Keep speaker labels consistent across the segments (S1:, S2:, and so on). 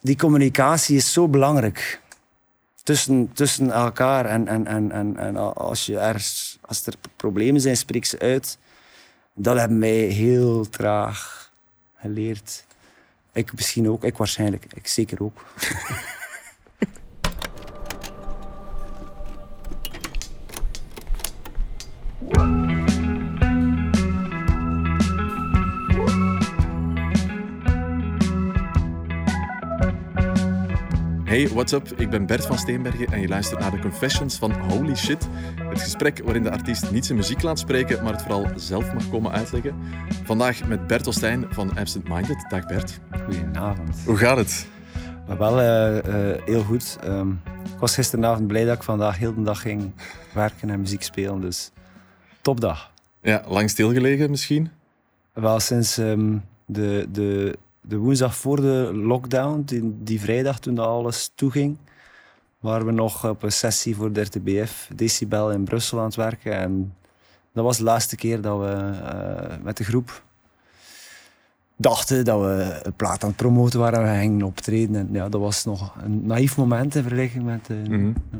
S1: die communicatie is zo belangrijk. Tussen, tussen elkaar. En, en, en, en, als, je ergens, als er problemen zijn, spreek ze uit. Dat hebben mij heel traag geleerd. Ik misschien ook, ik waarschijnlijk. Ik zeker ook.
S2: Hey, what's up? Ik ben Bert van Steenbergen en je luistert naar de Confessions van Holy Shit. Het gesprek waarin de artiest niet zijn muziek laat spreken, maar het vooral zelf mag komen uitleggen. Vandaag met Bert Ostijn van Absent Minded. Dag Bert.
S1: Goedenavond.
S2: Hoe gaat het?
S1: Maar wel uh, uh, heel goed. Um, ik was gisteravond blij dat ik vandaag heel de dag ging werken en muziek spelen, dus topdag.
S2: Ja, lang stilgelegen misschien?
S1: Wel sinds um, de, de de woensdag voor de lockdown, die, die vrijdag toen dat alles toeging, waren we nog op een sessie voor de RTBF Decibel in Brussel aan het werken. En dat was de laatste keer dat we uh, met de groep dachten dat we een plaat aan het promoten waren en we gingen optreden. En ja, dat was nog een naïef moment in vergelijking met... Uh, mm -hmm. ja.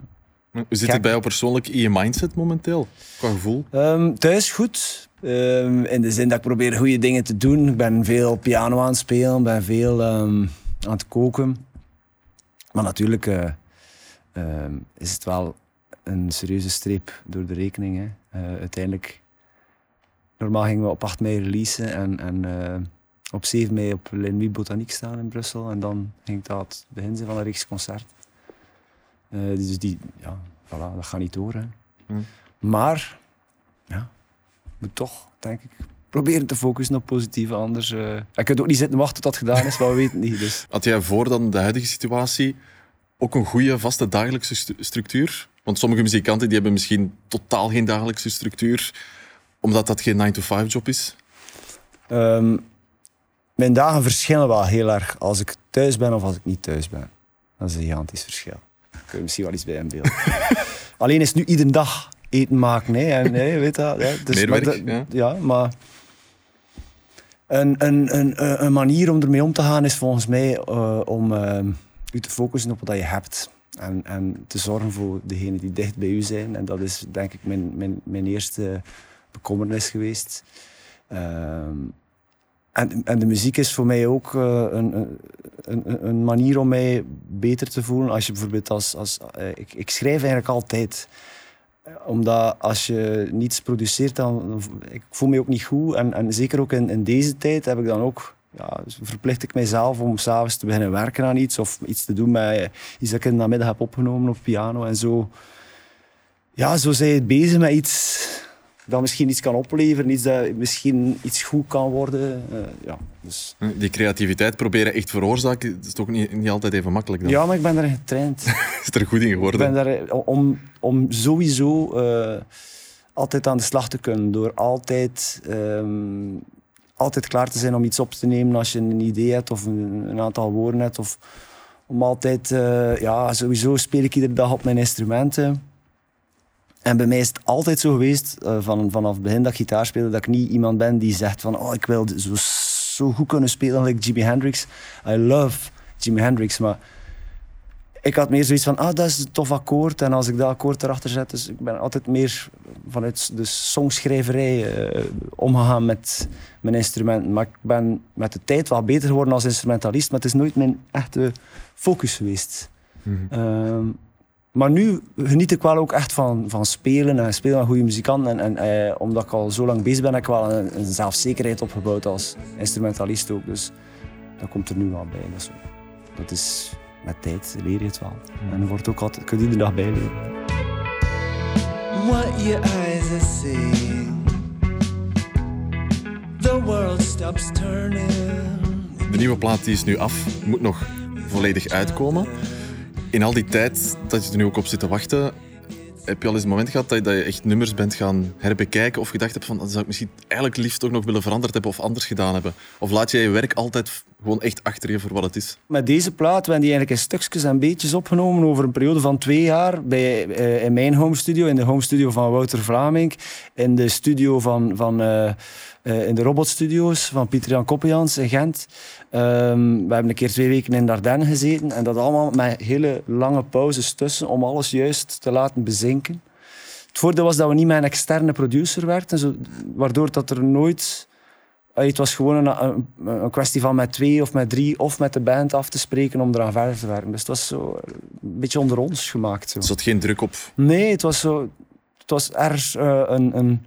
S2: Hoe zit het bij jou persoonlijk in je mindset momenteel, qua gevoel?
S1: Um, thuis goed. Um, in de zin dat ik probeer goede dingen te doen. Ik ben veel piano aan het spelen, ben veel um, aan het koken. Maar natuurlijk uh, is het wel een serieuze streep door de rekening. Hè. Uh, uiteindelijk, normaal gingen we op 8 mei releasen en, en uh, op 7 mei op L'Ennemi Botanique staan in Brussel. En dan ging dat het begin zijn van een reeks concert. Dus die, ja, voilà, dat gaat niet door. Hè. Mm. Maar, ja, moet toch, denk ik, proberen te focussen op positieve. Anders, uh, je kunt ook niet zitten wachten tot dat gedaan is, maar we weten niet. Dus.
S2: Had jij voor dan de huidige situatie ook een goede, vaste dagelijkse structuur? Want sommige muzikanten die hebben misschien totaal geen dagelijkse structuur, omdat dat geen 9-to-5-job is.
S1: Um, mijn dagen verschillen wel heel erg als ik thuis ben of als ik niet thuis ben. Dat is een gigantisch verschil kun je misschien wel iets bij hem beelden. Alleen is nu iedere dag eten maken. Hè. En, hè, weet dat, hè.
S2: Dus, Meer werk,
S1: maar,
S2: ja.
S1: ja. maar een, een, een, een, manier om ermee om te gaan is volgens mij uh, om uh, u te focussen op wat je hebt. En, en te zorgen voor degenen die dicht bij u zijn. En dat is denk ik mijn, mijn, mijn eerste bekommernis geweest. Uh, en, en, de muziek is voor mij ook uh, een, een, een, manier om mij beter te voelen. Als je bijvoorbeeld als. als uh, ik, ik, schrijf eigenlijk altijd. Omdat als je niets produceert, dan. ik voel me ook niet goed. En, en zeker ook in, in, deze tijd heb ik dan ook. Ja, verplicht ik mijzelf om s'avonds te beginnen werken aan iets. Of iets te doen met iets dat ik in de namiddag heb opgenomen op piano. En zo. Ja, zo bezig met iets dat misschien iets kan opleveren, iets dat misschien iets goed kan worden. Uh, ja, dus.
S2: Die creativiteit proberen echt veroorzaken, dat is toch niet, niet altijd even makkelijk dan?
S1: Ja, maar ik ben daarin getraind.
S2: is er goed in geworden?
S1: Ik ben daar, om, om sowieso uh, altijd aan de slag te kunnen, door altijd, um, altijd klaar te zijn om iets op te nemen als je een idee hebt of een, een aantal woorden hebt. Of, om altijd, uh, ja, sowieso speel ik iedere dag op mijn instrumenten. En bij mij is het altijd zo geweest, uh, van, vanaf het begin dat ik gitaar speelde, dat ik niet iemand ben die zegt van oh, ik wil zo, zo goed kunnen spelen als Jimi Hendrix. I love Jimi Hendrix, maar ik had meer zoiets van, ah, dat is een tof akkoord. En als ik dat akkoord erachter zet, dus ik ben altijd meer vanuit de songschrijverij uh, omgegaan met mijn instrumenten. Maar ik ben met de tijd wel beter geworden als instrumentalist, maar het is nooit mijn echte focus geweest. Mm -hmm. um, maar nu geniet ik wel ook echt van, van spelen en spelen met goede muzikanten. En, en eh, omdat ik al zo lang bezig ben, heb ik wel een, een, zelfzekerheid opgebouwd als instrumentalist ook. Dus dat komt er nu wel bij. Dat is, dat is met tijd leer je het wel. Mm. En er wordt ook altijd, kun je iedere dag bijleren. What your eyes are seeing
S2: The world stops turning De nieuwe plaat die is nu af, moet nog volledig uitkomen in al die tijd dat je er nu ook op zit te wachten, heb je al eens een moment gehad dat je, dat je echt nummers bent gaan herbekijken of gedacht hebt van dat zou ik misschien eigenlijk liefst ook nog willen veranderd hebben of anders gedaan hebben? Of laat jij je werk altijd gewoon echt achter je voor wat het is?
S1: Met deze plaat werden die eigenlijk in stukjes en beetjes opgenomen over een periode van twee jaar bij, uh, in mijn home studio, in de home studio van Wouter Vlaming, in de studio van, van uh, eh, in de robotstudio's van Pieter Jan Koppejans in Gent. Ehm, we hebben een keer twee weken in Dardenne gezeten en dat allemaal met hele lange pauzes tussen om alles juist te laten bezinken. Het voordeel was dat we niet met een externe producer werkten, zo, waardoor dat er nooit... eh, Het was gewoon een, een, een kwestie van met twee of met drie of met de band af te spreken om eraan verder te werken. Dus het was zo een beetje onder ons gemaakt. Zo.
S2: Er zat geen druk op.
S1: Nee, het was, zo, het was erg eh, een, een,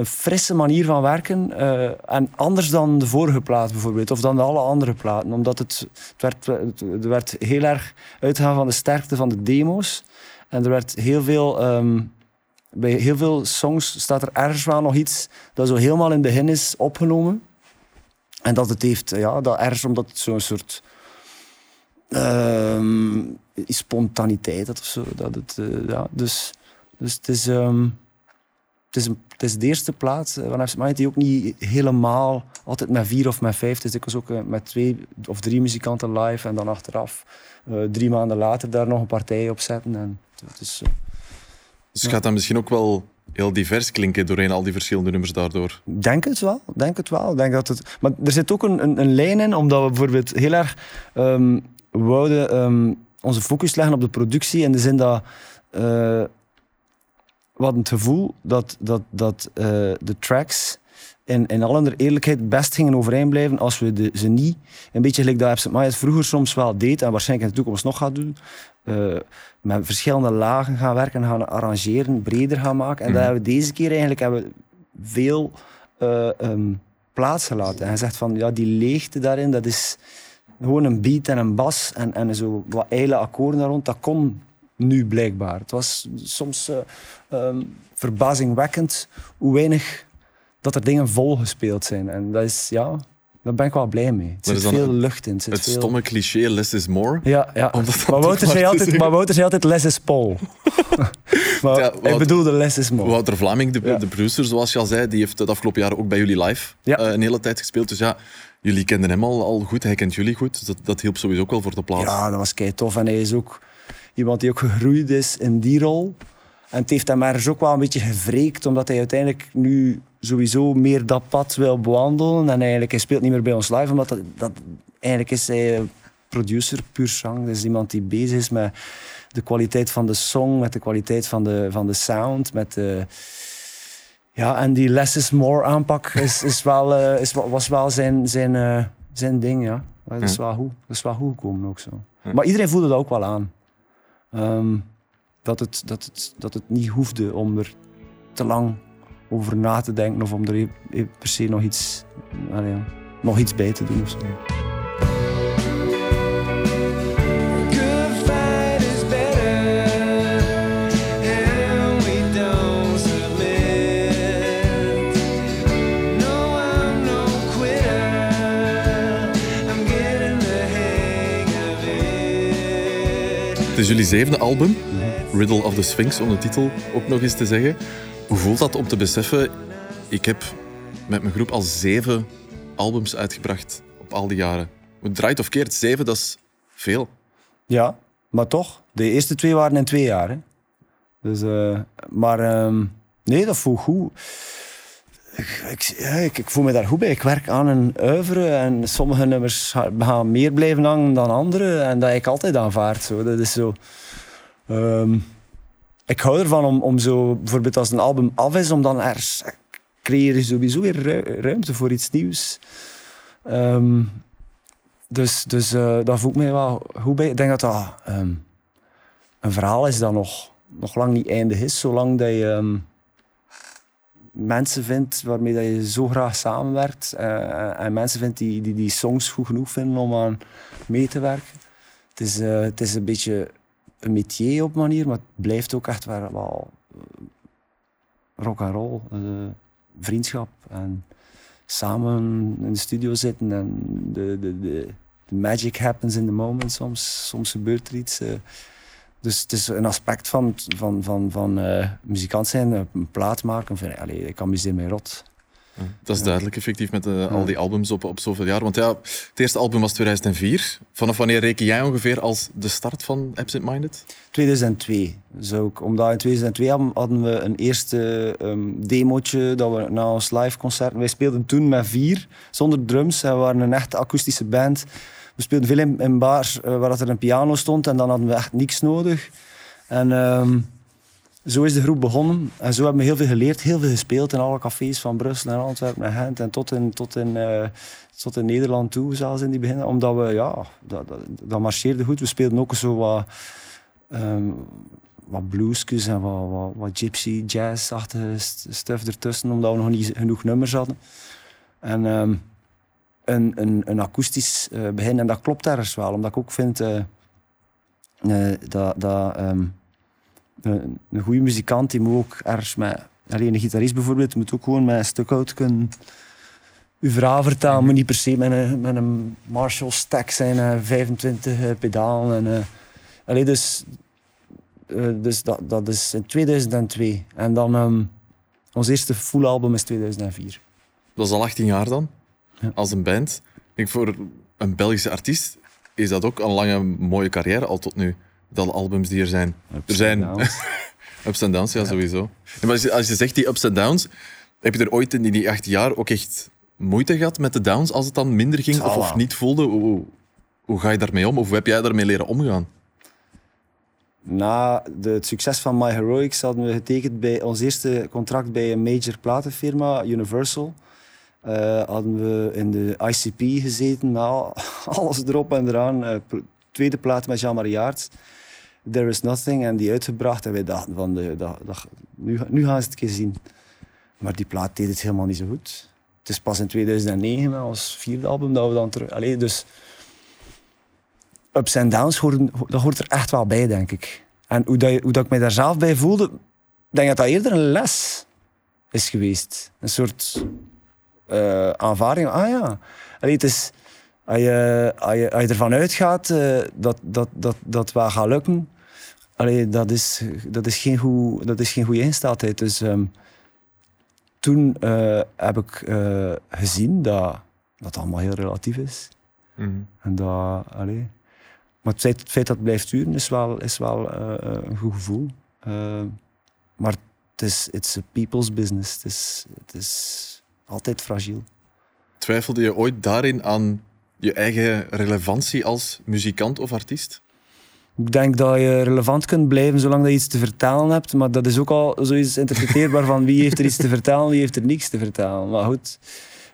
S1: een frisse manier van werken. eh, en anders dan de vorige plaat bijvoorbeeld, of dan de alle andere platen. Omdat het, het, werd, het er werd heel erg uitgegaan van de sterkte van de demo's. En er werd heel veel... ehm, bij heel veel songs staat er ergens wel nog iets dat zo helemaal in het begin is opgenomen. En dat het heeft, ja, dat ergens omdat het zo'n soort ehm, spontaniteit had of zo. Dat het, eh, ja, dus, dus het is, ehm, het is, een, het is de eerste plaats eh, van FC Mind die ook niet helemaal altijd met vier of met vijf. Het is dikwijls ook eh, met twee of drie muzikanten live en dan achteraf eh, drie maanden later daar nog een partij op zetten. En het is,
S2: Dus het gaat dan misschien ook wel heel divers klinken doorheen al die verschillende nummers daardoor.
S1: Denk het wel, denk het wel. Denk dat het, maar er zit ook een, een, een lijn in, omdat we bijvoorbeeld heel erg ehm, wouden ehm, onze focus leggen op de productie. In de zin dat hadden het gevoel dat, dat, dat eh, de tracks in, in al hun eerlijkheid best gingen overeen blijven als we de, ze niet, een beetje gelijk dat Absent Minded vroeger soms wel deed en waarschijnlijk in de toekomst nog gaat doen, eh, met verschillende lagen gaan werken, gaan arrangeren, breder gaan maken. En dat hebben we deze keer eigenlijk hebben we veel plaats gelaten. En gezegd van, ja, die leegte daarin, dat is gewoon een beat en een bas en, en zo wat eile akkoorden daar rond, dat kon nu blijkbaar. Het was soms eh, ehm, verbazingwekkend hoe weinig dat er dingen vol gespeeld zijn. En dat is, ja, daar ben ik wel blij mee. Er zit veel lucht in.
S2: Het
S1: veel...
S2: stomme cliché less is more.
S1: Ja, ja. Maar, Wouter zei altijd, maar Wouter zei altijd, less is Paul. maar
S2: Ja,
S1: ik bedoelde less is more.
S2: Wouter Vlaming, de,
S1: Ja.
S2: de producer, zoals je al zei, die heeft het afgelopen jaar ook bij jullie live
S1: Ja.
S2: eh, een hele tijd gespeeld. Dus ja, jullie kenden hem al, al goed, hij kent jullie goed. Dus dat, dat hielp sowieso ook wel voor de plaats.
S1: Ja, dat was kei tof. En hij is ook iemand die ook gegroeid is in die rol. En het heeft hem ergens ook wel een beetje gewreekt, omdat hij uiteindelijk nu sowieso meer dat pad wil bewandelen. En eigenlijk, hij speelt niet meer bij ons live, omdat dat, dat eigenlijk is hij producer puur zang. Dat is iemand die bezig is met de kwaliteit van de song, met de kwaliteit van de, van de sound, met de... Ja, en die less is more aanpak is, is wel, eh, is, was wel zijn, zijn, eh, zijn ding, ja. Dat is,
S2: Ja.
S1: wel goed. dat is wel goed gekomen ook zo.
S2: Ja.
S1: Maar iedereen voelde dat ook wel aan. Ehm, dat, het, dat, het, dat het niet hoefde om er te lang over na te denken of om er e- e- per se nog iets, nog iets bij te doen.
S3: Is
S2: jullie zevende album, Riddle of the Sphinx, om de titel ook nog eens te zeggen. Hoe voelt dat om te beseffen, ik heb met mijn groep al zeven albums uitgebracht op al die jaren. Het draait of keert, zeven, dat is veel.
S1: Ja, maar toch. De eerste twee waren in twee jaar. Hè. Dus, eh, maar ehm, nee, dat voelt goed. Ik, ik, ik, voel me daar goed bij. Ik werk aan een oeuvre en sommige nummers ga- gaan meer blijven hangen dan andere. En dat ik altijd aanvaard. Zo. Dat is zo... ehm, ik hou ervan om, om zo, bijvoorbeeld als een album af is, om dan ergens creëer je sowieso weer ru- ruimte voor iets nieuws. Ehm, dus dus eh, dat voelt mij wel goed bij. Ik denk dat dat ehm, een verhaal is dat nog, nog lang niet eindig is, zolang dat je mensen vindt waarmee dat je zo graag samenwerkt eh, en mensen vindt die, die die songs goed genoeg vinden om aan mee te werken. Het is, eh, het is een beetje een métier op manier, maar het blijft ook echt wel, wel eh, rock and roll, vriendschap en samen in de studio zitten en de, de, de, de magic happens in the moment soms. Soms gebeurt er iets. Dus het is een aspect van, van, van, van eh, muzikant zijn, een plaat maken. Van, allee, ik amuseer mij rot.
S2: Dat is duidelijk, effectief, met eh, al die albums op, op zoveel jaar. Want ja, het eerste album was 2004. Vanaf wanneer reken jij ongeveer als de start van Absent Minded?
S1: 2002. Zou ik, omdat in 2002 hadden, we een eerste demootje dat we na ons live concert. Wij speelden toen met vier, zonder drums. En we waren een echte akoestische band. We speelden veel in, in bars eh, waar dat er een piano stond en dan hadden we echt niks nodig. En ehm, zo is de groep begonnen. En zo hebben we heel veel geleerd, heel veel gespeeld in alle cafés van Brussel en Antwerpen en Gent. En tot in, tot in, eh, tot in Nederland toe, zelfs in die begin. Omdat we, ja, dat, dat, dat marcheerde goed. We speelden ook zo wat ehm, wat bluesjes en wat, wat, wat gypsy jazz-achtige st- stuff ertussen, omdat we nog niet genoeg nummers hadden. En ehm, een, een, een akoestisch eh, begin, en dat klopt ergens wel, omdat ik ook vind eh, eh, dat, dat ehm, een, een goede muzikant die moet ook ergens met, alleen een gitarist bijvoorbeeld, moet ook gewoon met een stuk uit kunnen uw verhaal vertellen, moet niet per se met een, met een Marshall stack zijn, eh, 25 eh, pedalen. En, allee, dus dus dat, dat is in 2002. En dan ehm, ons eerste full album is 2004.
S2: Dat is al 18 jaar dan,
S1: Ja.
S2: als een band. Ik denk voor een Belgische artiest is dat ook een lange, mooie carrière al tot nu. Alle albums die er zijn. Er zijn ups en downs, ja, sowieso. Maar als je, als je zegt die ups en downs, heb je er ooit in die 18 jaar ook echt moeite gehad met de downs als het dan minder ging of, niet voelde? Hoe, hoe- hoe ga je daarmee om? Of hoe heb jij daarmee leren omgaan?
S1: Na de, het succes van My Heroics hadden we getekend bij ons eerste contract bij een major platenfirma, Universal. Eh, hadden we in de ICP gezeten, al- alles erop en eraan. Eh, tweede plaat met Jean-Marie There Is Nothing, en die uitgebracht. En wij dachten van, de, dat, dat, nu, nu gaan ze het een keer zien. Maar die plaat deed het helemaal niet zo goed. Het is pas in 2009 met ons vierde album dat we dan terug... Allee, dus ups en downs, horen, dat hoort er echt wel bij, denk ik. En hoe, dat, hoe dat ik mij daar zelf bij voelde, denk dat dat eerder een les is geweest. Een soort eh, aanvaring. Ah ja, Allee, het is, als, je, als, je, als je ervan uitgaat eh, dat, dat, dat, dat wel gaat lukken, allee, dat, is, dat, is geen goed, dat is geen goede ingesteldheid. Dus ehm, toen eh, heb ik gezien dat dat allemaal heel relatief is. En dat, allee. Maar het feit, het feit dat het blijft duren is wel, is wel een goed gevoel. Maar het is it's a people's business. Het is, het is altijd fragiel.
S2: Twijfelde je ooit daarin aan je eigen relevantie als muzikant of artiest?
S1: Ik denk dat je relevant kunt blijven zolang dat je iets te vertellen hebt. Maar dat is ook al zoiets interpreteerbaar van wie heeft er iets te vertellen, wie heeft er niks te vertellen. Maar goed,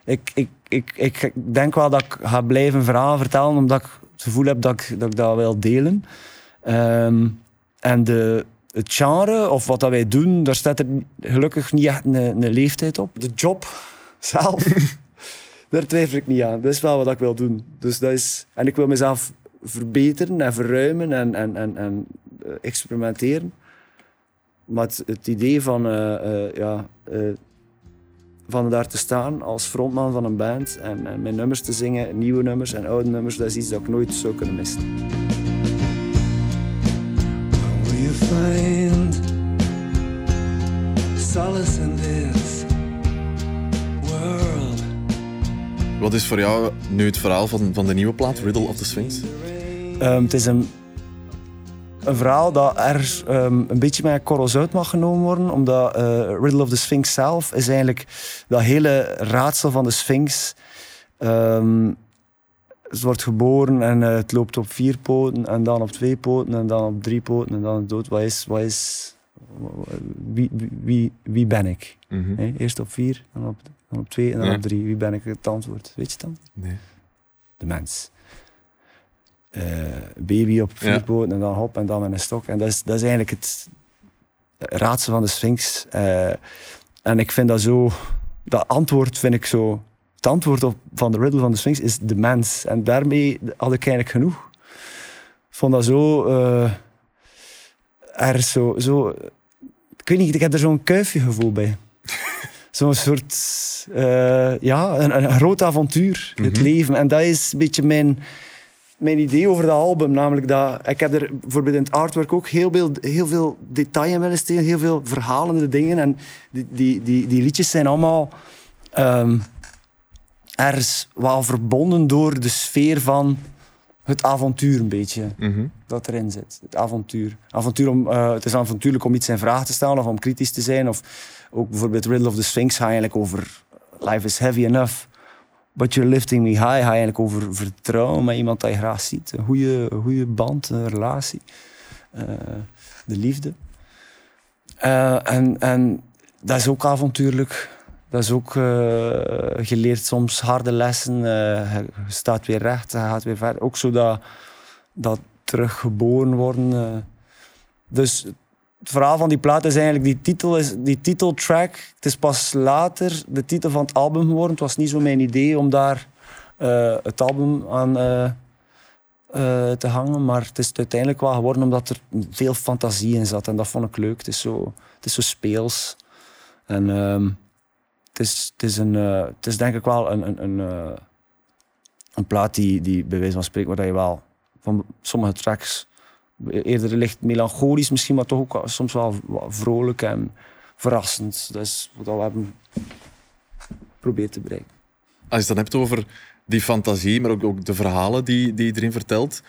S1: ik, ik, ik, ik denk wel dat ik ga blijven verhalen vertellen, omdat ik het gevoel heb dat ik dat, ik dat wil delen. Ehm, en de, het genre, of wat dat wij doen, daar staat er gelukkig niet echt een, een leeftijd op. De job zelf, daar twijfel ik niet aan. Dat is wel wat ik wil doen. Dus dat is, en ik wil mezelf verbeteren en verruimen en, en, en, eh, experimenteren. Maar het, idee van, eh, eh, ja, van daar te staan als frontman van een band en, en mijn nummers te zingen, nieuwe nummers en oude nummers, dat is iets dat ik nooit zou kunnen missen.
S3: Will you find solace in
S2: Wat is voor jou nu het verhaal van, van de nieuwe plaat, Riddle of the Sphinx?
S1: Ehm, het is een, een verhaal dat er ehm, een beetje met korrels uit mag genomen worden, omdat eh, Riddle of the Sphinx zelf is eigenlijk dat hele raadsel van de Sphinx. Ehm, het wordt geboren en eh, het loopt op vier poten en dan op twee poten en dan op drie poten en dan dood. Wat is, wat is, wie, wie, wie, ben ik?
S2: Mhm.
S1: Eerst op vier, dan op, dan op twee en dan
S2: Ja.
S1: op drie. Wie ben ik? Het antwoord. Weet je dan?
S2: Nee.
S1: de mens. Eh, baby op vier
S2: Ja.
S1: en dan hop en dan met een stok. En dat is, dat is eigenlijk het raadsel van de Sphinx. Eh, en ik vind dat zo... Dat antwoord vind ik zo... Het antwoord op, van de riddle van de Sphinx is de mens. En daarmee had ik eigenlijk genoeg. Ik vond dat zo... eh er zo, zo... Ik weet niet, ik heb er zo'n kuifje gevoel bij. Zo'n soort... eh, ja, een, een groot avontuur. Het
S2: Mhm.
S1: leven. En dat is een beetje mijn, mijn idee over dat album. Namelijk dat... Ik heb er bijvoorbeeld in het artwork ook heel veel, heel veel detail in willen steken. Heel veel verhalende dingen. En die, die, die, die liedjes zijn allemaal ehm, ergens wel verbonden door de sfeer van het avontuur een beetje
S2: Mhm.
S1: dat erin zit. Het avontuur. avontuur om, eh, het is avontuurlijk om iets in vraag te stellen of om kritisch te zijn. Of ook bijvoorbeeld Riddle of the Sphinx gaat eigenlijk over life is heavy enough, but you're lifting me high. Gaat eigenlijk over vertrouwen met iemand dat je graag ziet. Een goede, goede band, een relatie. Eh, de liefde. Eh, en, en dat is ook avontuurlijk. Dat is ook, eh je leert soms harde lessen. eh, je staat weer recht, je gaat weer verder. Ook zo dat, dat teruggeboren worden. eh. Dus het verhaal van die plaat is eigenlijk, die titel is die titeltrack. Het is pas later de titel van het album geworden. Het was niet zo mijn idee om daar eh, het album aan eh, eh, te hangen. Maar het is uiteindelijk wel geworden omdat er veel fantasie in zat. En dat vond ik leuk. Het is zo, het is zo speels. En ehm, het, is, een, eh, het is denk ik wel een, een, een, eh, een plaat die, die bij wijze van spreken, waar je wel van sommige tracks eerder licht melancholisch misschien, maar toch ook soms wel vrolijk en verrassend. Dat is wat we hebben geprobeerd te bereiken.
S2: Als je het dan hebt over die fantasie, maar ook, ook de verhalen die, die je erin vertelt,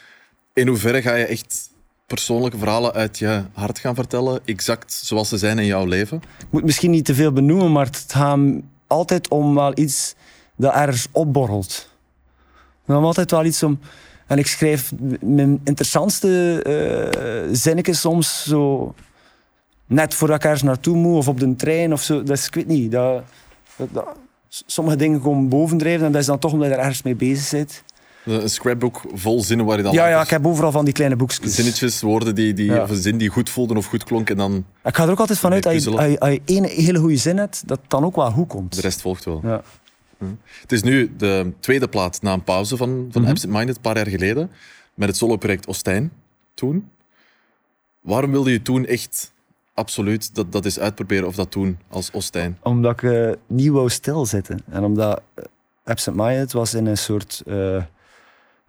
S2: in hoeverre ga je echt persoonlijke verhalen uit je hart gaan vertellen, exact zoals ze zijn in jouw leven?
S1: Ik moet misschien niet te veel benoemen, maar het gaat altijd om wel iets dat ergens opborrelt. Hebben altijd wel iets om... En ik schrijf mijn interessantste eh zinnetjes soms zo... Net voordat ik ergens naartoe moet, of op de trein of zo. Dat is, ik weet niet. Dat- sommige dingen komen bovendrijven en dat is dan toch omdat je er ergens mee bezig bent.
S2: Een scrapbook vol zinnen waar je dan
S1: Ja, ja, ik heb overal van die kleine boekjes.
S2: zinnetjes, woorden die, die,
S1: Ja.
S2: of een zin die goed voelden of goed klonk en dan
S1: Ik ga er ook altijd vanuit dat je, als je, als je één hele goede zin hebt, dat het dan ook wel goed komt.
S2: de rest volgt wel.
S1: Ja.
S2: Het is nu de tweede plaat na een pauze van, van
S1: Mhm.
S2: Absent Minded, een paar jaar geleden, met het soloproject Ostijn toen. Waarom wilde je toen echt absoluut dat, dat eens uitproberen of dat doen als Ostijn?
S1: Omdat ik eh, niet wou stilzitten. En omdat uh, Absent Minded was in een soort eh,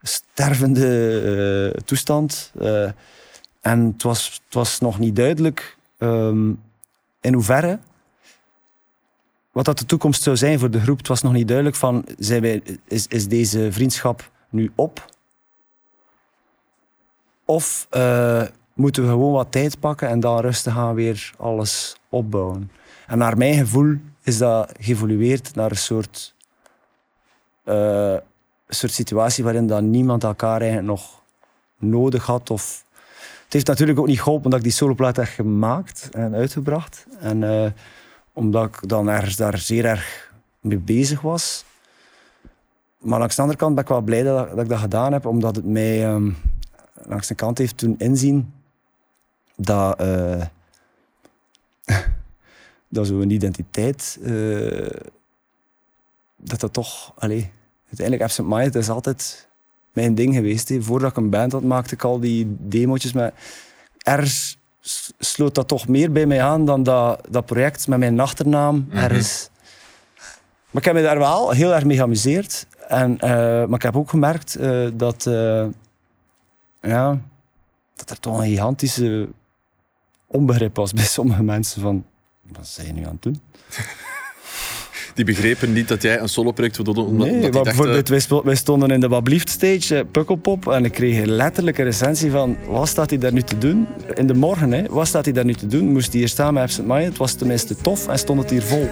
S1: stervende eh, toestand. Eh, en het was, het was nog niet duidelijk ehm, in hoeverre wat dat de toekomst zou zijn voor de groep. Het was nog niet duidelijk van, zijn wij, is, is deze vriendschap nu op? Of eh, moeten we gewoon wat tijd pakken en dan rustig gaan weer alles opbouwen? En naar mijn gevoel is dat geëvolueerd naar een soort, soort situatie waarin dat niemand elkaar eigenlijk nog nodig had. Of... Het heeft natuurlijk ook niet geholpen dat ik die soloplaat heb gemaakt en uitgebracht. En eh, omdat ik dan ergens daar zeer erg mee bezig was. Maar langs de andere kant ben ik wel blij dat, ik dat gedaan heb, omdat het mij ehm, langs de kant heeft toen inzien dat, eh, dat zo'n identiteit, eh, dat dat toch, allee, uiteindelijk Absent Minded is altijd mijn ding geweest. Voordat ik een band had, maakte ik al die demootjes, maar ergens sloot dat toch meer bij mij aan dan dat, dat project met mijn achternaam. Ergens. Maar ik heb me daar wel heel erg mee geamuseerd. En, eh, maar ik heb ook gemerkt eh, dat, eh, ja, dat er toch een gigantische onbegrip was bij sommige mensen van wat zijn je nu aan het doen?
S2: Die begrepen niet dat jij een soloproject wilde doen, omdat,
S1: Nee,
S2: dachten...
S1: bijvoorbeeld, wij, stonden in de Wat Blieft stage, eh, Pukkelpop, en ik kreeg letterlijk een recensie van wat staat hij daar nu te doen? In de morgen, hè, wat staat hij daar nu te doen? Moest hij hier staan met Absent Minded? Het was tenminste tof en stond het hier vol.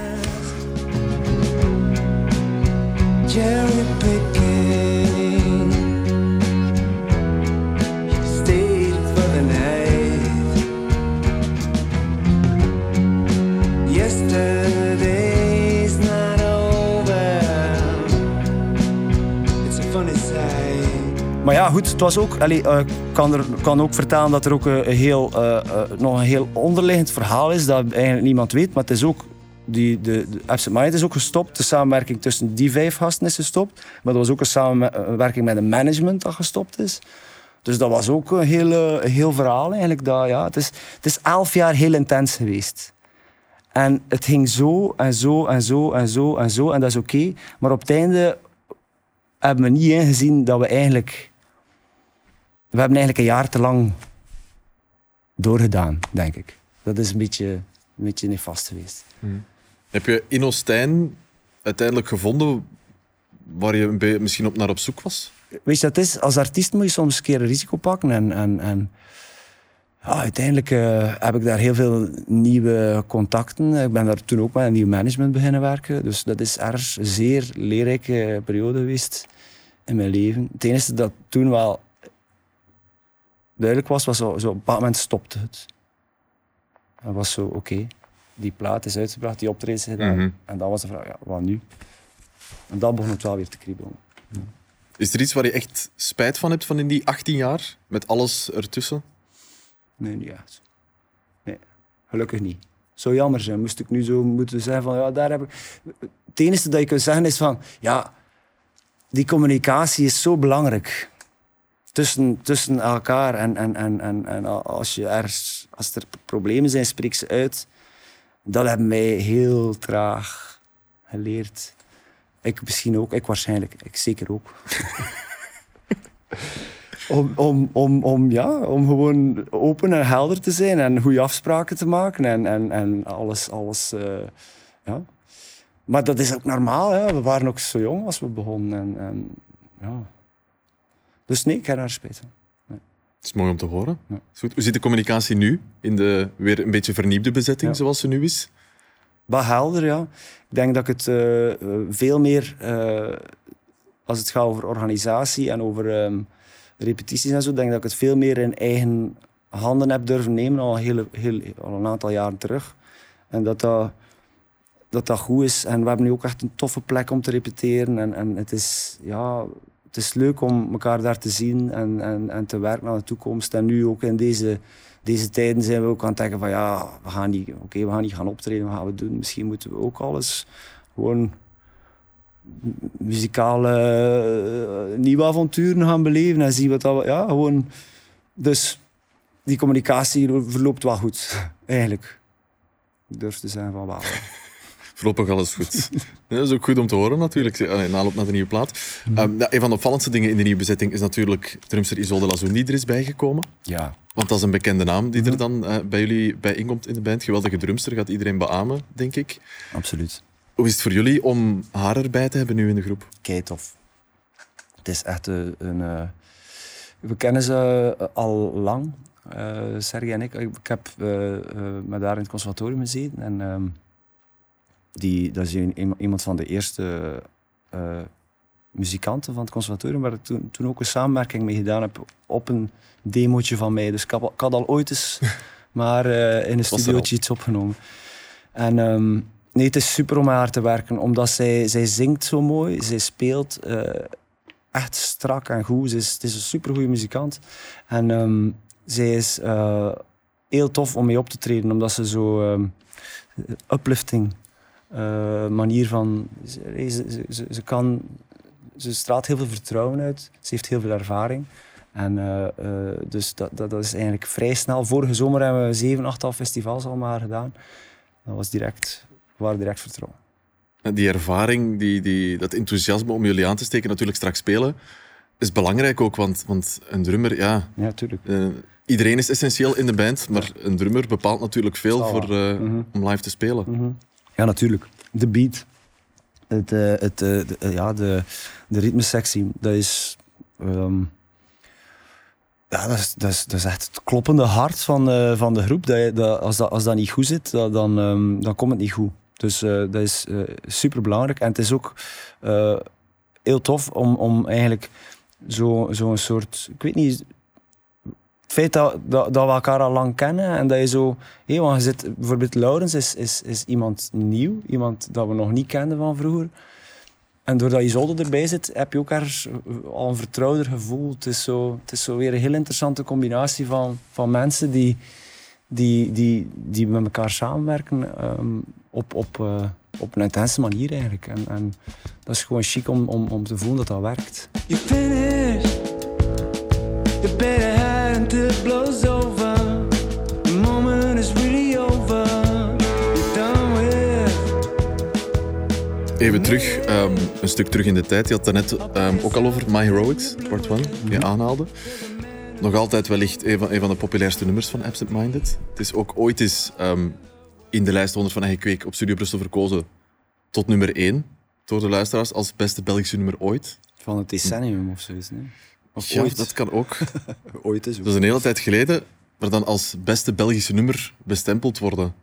S1: Maar ja, goed, het was ook. eh, kan, er, kan ook vertellen dat er ook een, een heel, eh, eh, nog een heel onderliggend verhaal is dat eigenlijk niemand weet. Maar het is ook. Die, de, de Absent Minded is ook gestopt. De samenwerking tussen die vijf gasten is gestopt. Maar er was ook een samenwerking met een management dat gestopt is. Dus dat was ook een heel, eh, heel verhaal eigenlijk. Dat, ja, het, is, het is elf jaar heel intens geweest. En het ging zo en zo en zo en zo en zo. En dat is oké. Maar op het einde hebben we niet ingezien dat we eigenlijk... We hebben eigenlijk een jaar te lang doorgedaan, denk ik. Dat is een beetje, een beetje nefast geweest.
S2: Heb je in Ostijn uiteindelijk gevonden waar je misschien op naar op zoek was?
S1: Weet je, dat is, als artiest moet je soms een keer een risico pakken. En, en, en ja, uiteindelijk eh, heb ik daar heel veel nieuwe contacten. Ik ben daar toen ook met een nieuw management beginnen werken. Dus dat is erg een zeer leerrijke periode geweest in mijn leven. Het enige dat toen wel duidelijk was, was zo, zo op een bepaald moment stopte het. Dat was zo, oké, die plaat is uitgebracht, die optredens zijn gedaan.
S2: Mhm.
S1: En dan was de vraag, ja, wat nu? En dan begon het wel weer te kriebelen.
S2: Is er iets waar je echt spijt van hebt van in die 18 jaar? Met alles ertussen?
S1: Nee, niet echt. Nee, gelukkig niet. Zou jammer zijn, moest ik nu zo moeten zeggen van, ja, daar heb ik... Het enige dat je kunt zeggen is van, ja, die communicatie is zo belangrijk. Tussen, elkaar en, en, en, en, als, je ergens, als er problemen zijn, spreek ze uit. Dat hebben wij heel traag geleerd. Ik misschien ook, ik waarschijnlijk, ik zeker ook. om, om, om, om, ja, om gewoon open en helder te zijn en goede afspraken te maken en, en, en alles. alles eh, ja. Maar dat is ook normaal. Hè. We waren ook zo jong als we begonnen. En, en, ja. Dus nee, ik daar spijt van.
S2: Dat is mooi om te horen.
S1: Ja.
S2: Goed. Hoe zit de communicatie nu? In de weer een beetje vernieuwde bezetting
S1: Ja.
S2: zoals ze nu is?
S1: Wat helder, ja. Ik denk dat ik het eh, eh, veel meer, eh, als het gaat over organisatie en over ehm, repetities en zo, denk ik dat ik het veel meer in eigen handen heb durven nemen al, heel, heel, al een aantal jaren terug. En dat dat, dat dat goed is. En we hebben nu ook echt een toffe plek om te repeteren. En, en het, is, ja, het is leuk om elkaar daar te zien en, en, en te werken naar de toekomst. En nu ook in deze, deze tijden zijn we ook aan het denken van ja, we gaan niet, we gaan niet gaan optreden, wat gaan we doen? Misschien moeten we ook alles gewoon mu- muzikale eh, nieuwe avonturen gaan beleven en zien wat dat ja, gewoon. Dus die communicatie verloopt wel goed, eigenlijk. Ik durf te zeggen van wel.
S2: Voorlopig alles goed. Dat is ook goed om te horen natuurlijk, in aanloop naar de nieuwe plaat.
S1: Mhm.
S2: Ehm, ja, een van de opvallendste dingen in de nieuwe bezetting is natuurlijk drumster Isolde Lazoun die er is bijgekomen.
S1: Ja.
S2: Want dat is een bekende naam die
S1: Mhm.
S2: er dan eh, bij jullie bij inkomt in de band. Geweldige drumster, gaat iedereen beamen, denk ik.
S1: Absoluut.
S2: Hoe is het voor jullie om haar erbij te hebben nu in de groep?
S1: Kei tof. Het is echt een... een eh, we kennen ze eh, al lang, eh Sergej en ik. Ik heb eh, eh, met haar in het conservatorium gezeten. En ehm, die, dat is een- iemand van de eerste eh, muzikanten van het conservatorium, waar ik toen, toen ook een samenwerking mee gedaan heb op een demootje van mij. Dus ik had, al- ik had al ooit eens maar eh, in een studiootje iets opgenomen. En ehm, nee, het is super om haar te werken, omdat zij, zij zingt zo mooi, zij speelt eh, echt strak en goed. Ze is, het is een supergoeie muzikant. En ehm, zij is heel tof om mee op te treden, omdat ze zo ehm, uplifting eh, manier van... Ze, ze, ze, ze kan... Ze straalt heel veel vertrouwen uit. Ze heeft heel veel ervaring. En eh, eh, dus dat, dat, dat is eigenlijk vrij snel. Vorige zomer hebben we zeven, achttal festivals al maar gedaan. Dat was direct, we waren direct vertrouwen.
S2: En Die ervaring, die, die, dat enthousiasme om jullie aan te steken, natuurlijk straks spelen, is belangrijk ook. Want, want een drummer, ja,
S1: Ja, tuurlijk.
S2: iedereen is essentieel in de band, maar een drummer bepaalt natuurlijk veel
S1: Zal
S2: voor,
S1: Mhm.
S2: om live te spelen.
S1: Mhm. Ja, natuurlijk. De beat. Het, eh, het, eh, de, eh, ja, de, de ritmesectie, dat is... ehm, ja, dat is, dat, is, echt het kloppende hart van, van de groep. Dat dat, als, dat, als dat niet goed zit, dat, dan, ehm, dan komt het niet goed. Dus dat is super belangrijk. En het is ook heel tof om, om eigenlijk zo'n zo een soort... Ik weet niet... Het feit dat, dat, we elkaar al lang kennen en dat je zo Hé, want je zit, bijvoorbeeld Laurens is, is, is iemand nieuw, iemand dat we nog niet kenden van vroeger. En doordat Isolde erbij zit, heb je ook al een vertrouwder gevoel. Het is, zo, het is zo weer een heel interessante combinatie van, van mensen die, die, die, die met elkaar samenwerken ehm, op, op, eh, op een intense manier eigenlijk. En, en dat is gewoon chic om, om, om te voelen dat dat werkt.
S3: You finish. You until it blows over. The moment is really over. You're done with.
S2: Even terug, ehm, een stuk terug in de tijd. Je had het net ehm, ook al over My Heroics, part 1, die je aanhaalde. Nog altijd wellicht een van, een van de populairste nummers van Absent Minded. Het is ook ooit eens ehm, in de lijst 100 van Eigen Kweek op Studio Brussel verkozen tot nummer 1. door de luisteraars als beste Belgische nummer ooit.
S1: Van het decennium of zoiets. Nee? Of
S2: Ja,
S1: ooit.
S2: dat kan ook.
S1: ooit is ook.
S2: Dat is een hele tijd geleden, maar dan als beste Belgische nummer bestempeld worden.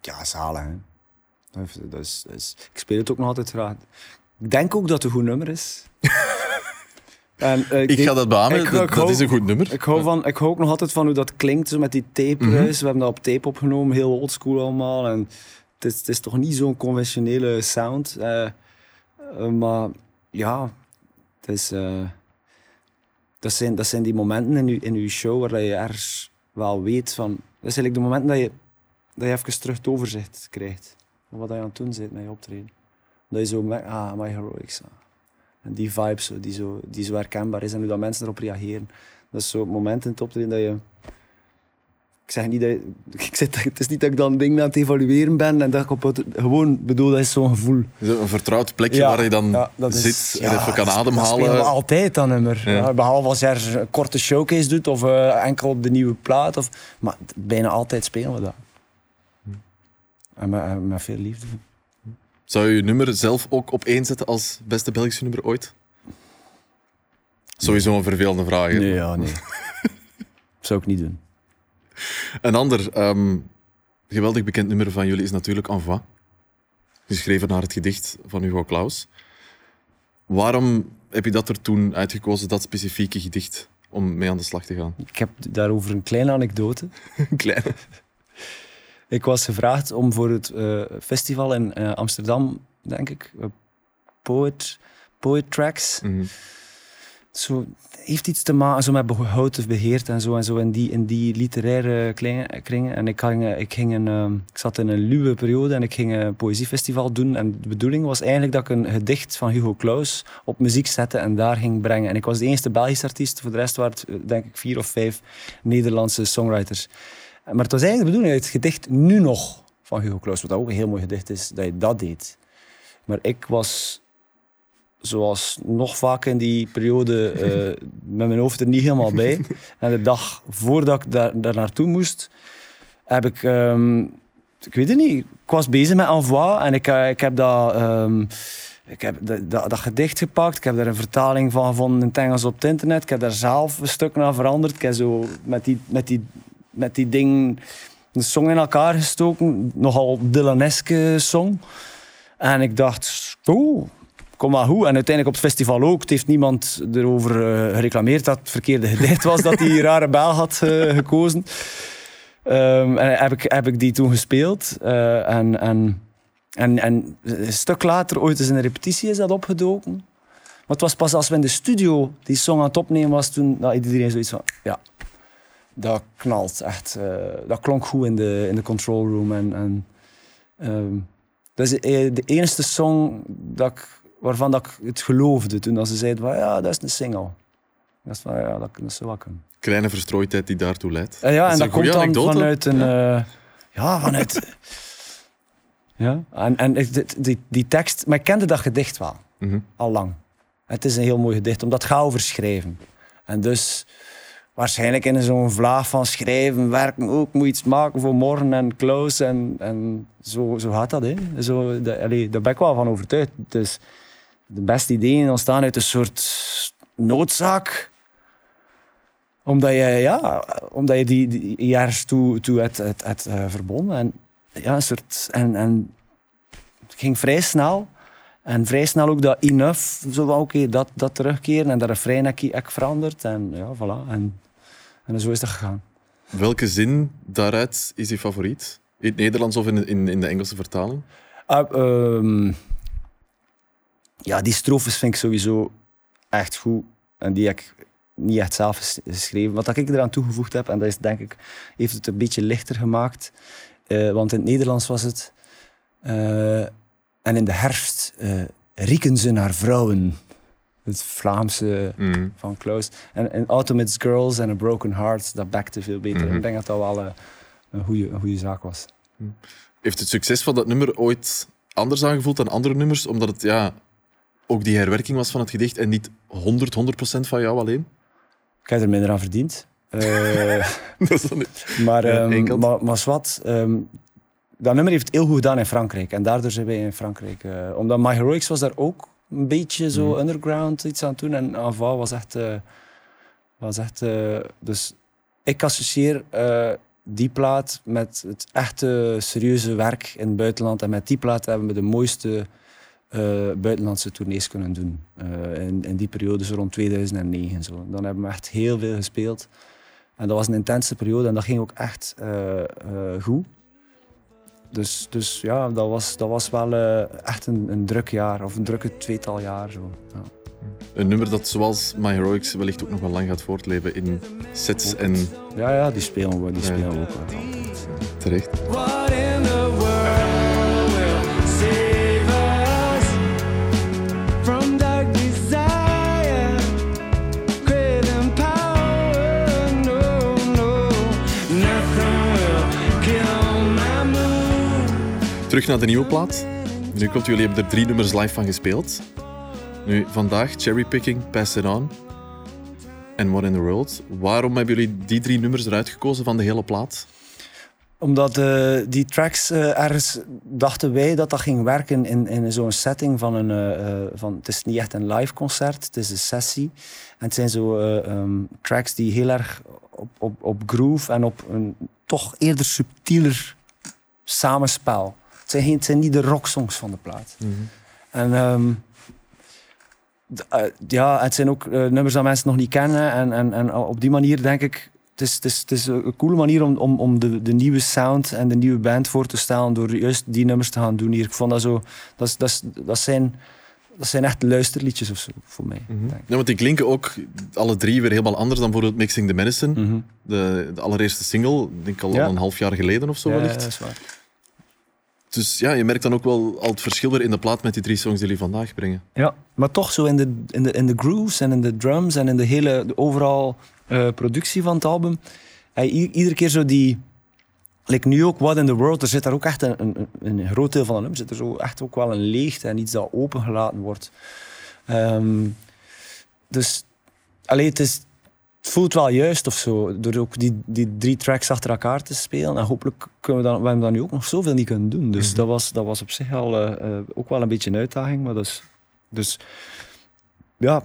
S1: Ja, zalig. Hè? Dat is, dat is, ik speel het ook nog altijd graag. Ik denk ook dat het een goed nummer is. en, eh,
S2: Ik ga dat beamen,
S1: ik-
S2: dat,
S1: ik
S2: dat
S1: hou-
S2: is een goed nummer.
S1: Ik hou, van, ik hou ook nog altijd van hoe dat klinkt, zo met die tape ruis. We hebben dat op tape opgenomen, heel oldschool allemaal. En het, is, het is toch niet zo'n conventionele sound. eh, eh, maar ja, het is, dat, zijn, dat zijn die momenten in je, in show waar je ergens wel weet van... Dat is eigenlijk de momenten dat je, dat je even terug het overzicht krijgt. Van wat je aan het doen bent met je optreden. Dat je zo merkt, ah, my heroics. ah. En die vibe zo, die, zo, die zo herkenbaar is en hoe dat mensen erop reageren. Dat is zo'n moment in het optreden dat je... Ik zeg niet dat ik zeg, dat- Het is niet dat ik dan dingen aan het evalueren ben en dat ik op het... Gewoon bedoel, dat is zo'n gevoel.
S2: Zo Een vertrouwd plekje
S1: Ja,
S2: waar je dan
S1: ja, dat
S2: zit
S1: is-
S2: en
S1: ja,
S2: even kan
S1: dat- Dat we
S2: ademhalen.
S1: altijd dan nummer. Behalve als je er een korte showcase doet of eh, enkel op de nieuwe plaat. Of, maar bijna altijd spelen we dat. En met, en met veel liefde.
S2: Zou je je nummer zelf ook op één zetten als beste Belgische nummer ooit? Sowieso een vervelende vraag. hè?
S1: Nee, ja, nee. Zou ik niet doen.
S2: Een ander ehm, geweldig bekend nummer van jullie is natuurlijk Envoi. Geschreven naar het gedicht van Hugo Claus. Waarom heb je dat er toen uitgekozen, dat specifieke gedicht, om mee aan de slag te gaan?
S1: Ik heb daarover een kleine anekdote.
S2: Een kleine.
S1: Ik was gevraagd om voor het eh, festival in eh, Amsterdam, denk ik, eh, Poet, Poet Tracks.
S2: Mhm.
S1: Zo, heeft iets te maken zo met behoud beheerd en zo, en zo in, die, in die literaire kringen. En ik, ging, ik, ging een, eh, ik zat in een luwe periode en ik ging een poëziefestival doen. En de bedoeling was eigenlijk dat ik een gedicht van Hugo Claus op muziek zette en daar ging brengen. En ik was de eerste Belgische artiest. Voor de rest waren het, eh, denk ik, vier of vijf Nederlandse songwriters. Maar het was eigenlijk de bedoeling dat het gedicht nu nog van Hugo Claus, wat ook een heel mooi gedicht is, dat je dat deed. Maar ik was, zoals nog vaak in die periode, eh, met mijn hoofd er niet helemaal bij. En de dag voordat ik daar, daar naartoe moest, heb ik... ehm, ik weet het niet. Ik was bezig met Envoi en ik, eh, ik heb dat... ehm, ik heb dat, dat, dat gedicht gepakt, ik heb daar een vertaling van gevonden in het Engels op het internet. Ik heb daar zelf een stuk naar veranderd. Ik heb zo met die, met die, met die ding een song in elkaar gestoken. Nogal Dylaneske song. En ik dacht, oh, kom maar goed. En uiteindelijk op het festival ook. Het heeft niemand erover eh, gereclameerd dat het verkeerde gedicht was dat die rare bel had eh, gekozen. Ehm, en heb ik, heb ik die toen gespeeld. Eh, en, en, en, en een stuk later, ooit eens in een repetitie, is dat opgedoken. Maar het was pas als we in de studio die song aan het opnemen was, toen dat iedereen zoiets van, ja, dat knalt echt. dat klonk goed in de, in de control room. En, en, ehm, dat is de enige song dat ik, waarvan dat ik het geloofde toen dat ze zeiden van, ja, dat is een single. Dat is van, ja, dat, dat wel kunnen.
S2: Kleine verstrooidheid die daartoe leidt.
S1: Eh, ja,
S2: is
S1: en
S2: een
S1: dat komt dan
S2: anekdote.
S1: vanuit een... ja, vanuit... ja, en, en die, die, die tekst... Maar ik kende dat gedicht wel,
S2: Mhm.
S1: al lang. Het is een heel mooi gedicht, omdat het gaat over schrijven. En dus waarschijnlijk in zo'n vlaag van schrijven, werken ook, moet iets maken voor morgen en close. En, en zo, zo gaat dat, hè. Zo, dat, allee, daar ben ik wel van overtuigd. Dus de beste ideeën ontstaan uit een soort noodzaak omdat je, ja, omdat je die, die jaar toe, toe het, het, het eh, verbonden. En, ja, een soort, en, en het ging vrij snel. En vrij snel ook dat enough, zo oké, dat, dat terugkeren. En dat refrein heb ik, heb ik veranderd. En ja, voilà. En, en zo is dat gegaan.
S2: Welke zin daaruit is je favoriet? In het Nederlands of in, in, in de Engelse vertaling?
S1: Ah, ehm, ja, die strofes vind ik sowieso echt goed. En die heb ik niet echt zelf ges- geschreven. Wat ik eraan toegevoegd heb, en dat is denk ik, heeft het een beetje lichter gemaakt. Eh, want in het Nederlands was het... eh, en in de herfst eh, rieken ze naar vrouwen. Het Vlaamse
S2: Mhm.
S1: van Klaus. En in Autumn It's Girls en A Broken Heart, dat backte veel beter.
S2: Mhm.
S1: Ik denk dat dat wel een goede een goede zaak was.
S2: Heeft het succes van dat nummer ooit anders aangevoeld dan andere nummers? Omdat het ja, ook die herwerking was van het gedicht en niet 100, 100% van jou alleen?
S1: Ik heb er minder aan verdiend. Eh,
S2: Dat is dan niet.
S1: Maar,
S2: Ja,
S1: ehm, maar, maar wat, ehm, dat nummer heeft heel goed gedaan in Frankrijk. En daardoor zijn wij in Frankrijk. eh, omdat My Heroics was daar ook een beetje zo underground iets aan het doen. En Ava was echt... eh, was echt dus ik associeer die plaat met het echte serieuze werk in het buitenland. En met die plaat hebben we de mooiste eh, buitenlandse tournees kunnen doen. Eh, in, in die periode, zo rond 2009 en zo. Dan hebben we echt heel veel gespeeld. En dat was een intense periode en dat ging ook echt eh, eh, goed. Dus, dus ja, dat was, dat was wel eh, echt een, een druk jaar, of een drukke tweetal jaar. Zo. Ja.
S2: Een nummer dat zoals My Heroics wellicht ook nog wel lang gaat voortleven in sets en
S1: Ja, ja, die spelen we, die
S2: Ja.
S1: spelen we ook wel.
S2: terecht. Terug naar de nieuwe plaat. Nu komt jullie hebben er drie nummers live van gespeeld. Nu, vandaag Cherrypicking, Pass It On en What in the World. Waarom hebben jullie die drie nummers eruit gekozen van de hele plaat?
S1: Omdat eh, die tracks eh, ergens dachten wij dat dat ging werken in, in zo'n setting van een. eh, van, het is niet echt een live concert, het is een sessie. En het zijn zo eh, ehm, tracks die heel erg op, op, op groove en op een toch eerder subtieler samenspel. Het zijn, geen, het zijn niet de rocksongs van de plaat. En ehm, eh, ja, het zijn ook eh, nummers dat mensen nog niet kennen. En, en, en op die manier denk ik, het is, het is, het is een coole manier om, om, om de, de nieuwe sound en de nieuwe band voor te stellen door juist die nummers te gaan doen hier. Ik vond dat zo, dat, is- dat, is- dat, zijn, dat zijn echt luisterliedjes of zo voor mij. denk ik.
S2: Ja, want die klinken ook alle drie weer helemaal anders dan bijvoorbeeld Mixing the Medicine.
S1: Mhm.
S2: De, de allereerste single, ik denk al
S1: Ja.
S2: een half jaar geleden of zo
S1: Ja,
S2: wellicht.
S1: dat is waar.
S2: Dus ja, je merkt dan ook wel al het verschil weer in de plaat met die drie songs die jullie vandaag brengen.
S1: Ja, maar toch zo in de, in de, in de grooves en in de drums en in de hele overal eh, productie van het album. Hij, iedere keer zo die. Like nu ook What in the World, er zit daar ook echt een, een, een groot deel van de nummer zit er zo echt ook wel een leegte en iets dat opengelaten wordt. Ehm, dus allee, het, is, het voelt wel juist of zo, door ook die, die drie tracks achter elkaar te spelen. En hopelijk kunnen we dan, we hebben dat nu ook nog zoveel niet kunnen doen. Dus dat, was, dat was op zich al eh, eh, ook wel een beetje een uitdaging. Maar is, dus ja,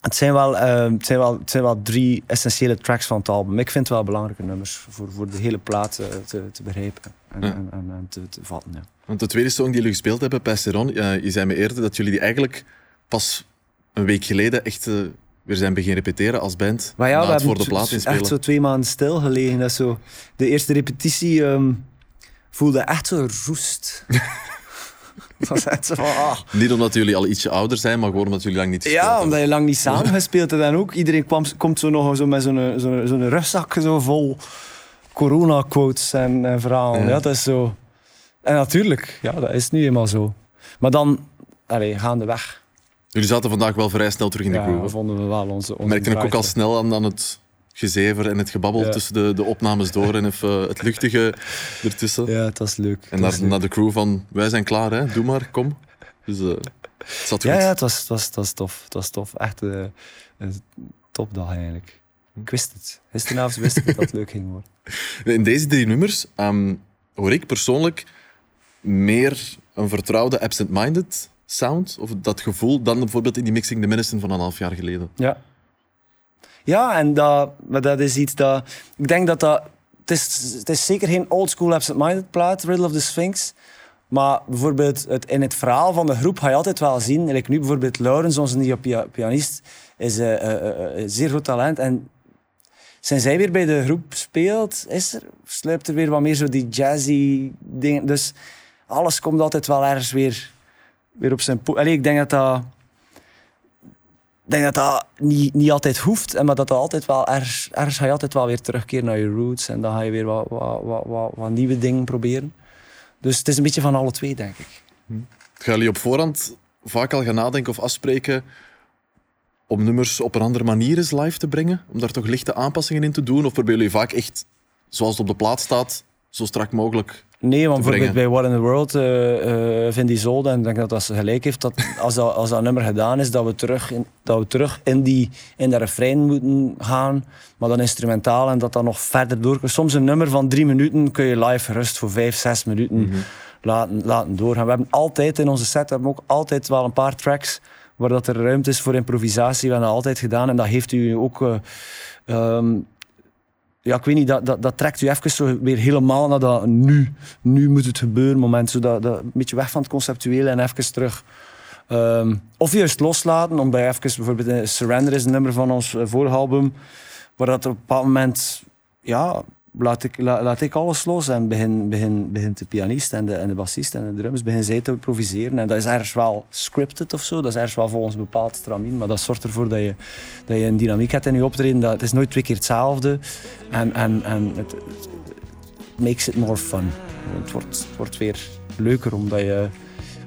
S1: het zijn, wel, eh, het, zijn wel, het zijn wel drie essentiële tracks van het album. Ik vind het wel belangrijke nummers voor, voor de hele plaat te, te begrijpen en,
S2: Ja.
S1: en, en, en te, te vatten. Ja.
S2: Want de tweede song die jullie gespeeld hebben, Pass It On, eh, je zei me eerder dat jullie die eigenlijk pas een week geleden echt weer zijn beginnen repeteren als band.
S1: Maar ja,
S2: na
S1: we
S2: het
S1: hebben
S2: voor de plaat
S1: zo-
S2: inspelen.
S1: echt zo twee maanden stilgelegen. Dat zo, de eerste repetitie ehm, voelde echt zo roest. dat was echt zo van, ah.
S2: Niet omdat jullie al ietsje ouder zijn, maar gewoon omdat jullie lang niet gespeeld
S1: Ja, omdat je lang niet samen gespeeld hebt. En ook iedereen kwam, komt zo nog zo met zo'n zo'n zo'n rugzak zo vol corona-quotes en, en verhalen.
S2: Ja.
S1: Ja. dat is zo. En natuurlijk, ja, dat is nu eenmaal zo. Maar dan, allee, gaandeweg,
S2: Jullie zaten vandaag wel vrij snel terug in de
S1: ja,
S2: groove.
S1: vonden we wel onze, onze
S2: We merkten ook, ook al snel aan, aan het gezever en het gebabbel
S1: Ja.
S2: tussen de, de opnames door en even het luchtige ertussen.
S1: Ja, het was leuk.
S2: En naar, naar de crew van, wij zijn klaar, hè? doe maar, kom. Dus eh, het zat goed.
S1: Ja, ja het, was, het, was, het was tof. Het was tof. Echt eh, een topdag eigenlijk. Ik wist het. Gisteravond wist ik dat het leuk ging worden.
S2: In deze drie nummers ehm, hoor ik persoonlijk meer een vertrouwde absent-minded sound, of dat gevoel, dan bijvoorbeeld in die Mixing the Medicine van een half jaar geleden.
S1: Ja. Ja, en dat, dat is iets dat... Ik denk dat dat... Het is, het is zeker geen oldschool absent-minded plaat, Riddle of the Sphinx. Maar bijvoorbeeld het, in het verhaal van de groep ga je altijd wel zien... Like nu bijvoorbeeld Laurens, onze nieuwe pia- pianist, is eh, eh, eh, zeer groot talent. En sinds hij weer bij de groep speelt, is er, sluipt er weer wat meer zo die jazzy dingen. Dus alles komt altijd wel ergens weer, weer op zijn... po- Allee, ik denk dat dat... Denk dat dat niet, niet altijd hoeft, maar dat dat altijd wel ergens, ergens ga je altijd wel weer terugkeren naar je roots en dan ga je weer wat, wat, wat, wat, nieuwe dingen proberen. Dus het is een beetje van alle twee, denk ik.
S2: Gaan jullie op voorhand vaak al gaan nadenken of afspreken om nummers op een andere manier eens live te brengen? Om daar toch lichte aanpassingen in te doen? Of proberen jullie vaak echt, zoals het op de plaat staat, zo strak mogelijk.
S1: Nee, want bijvoorbeeld bij. What in the World, eh eh Vin Diesel, en ik denk dat dat ze gelijk heeft, dat als dat, als dat nummer gedaan is, dat we terug in, dat we terug in, die, in dat refrein moeten gaan, maar dan instrumentaal en dat dat nog verder door. Soms een nummer van drie minuten kun je live gerust voor vijf, zes minuten laten, laten doorgaan. We hebben altijd in onze set we hebben ook altijd wel een paar tracks waar dat er ruimte is voor improvisatie. We hebben dat altijd gedaan en dat heeft u ook... eh, ehm, ja, ik weet niet, dat, dat, dat trekt u even zo weer helemaal naar dat nu, nu moet het gebeuren moment. Zo dat, een beetje weg van het conceptuele en even terug. Ehm, of juist loslaten, om bij even, bijvoorbeeld eh, Surrender is een nummer van ons eh, vorige album, waar dat op een bepaald moment, ja, laat ik, la- laat ik alles los en begin, begin, begint de pianist en de, en de bassist en de drums, begin zij te improviseren. En dat is ergens wel scripted of zo, dat is ergens wel volgens een bepaald stramien, maar dat zorgt ervoor dat je, dat je een dynamiek hebt in je optreden. Dat, het is nooit twee keer hetzelfde en, en, en het, makes it more fun. Het wordt, wordt weer leuker omdat je,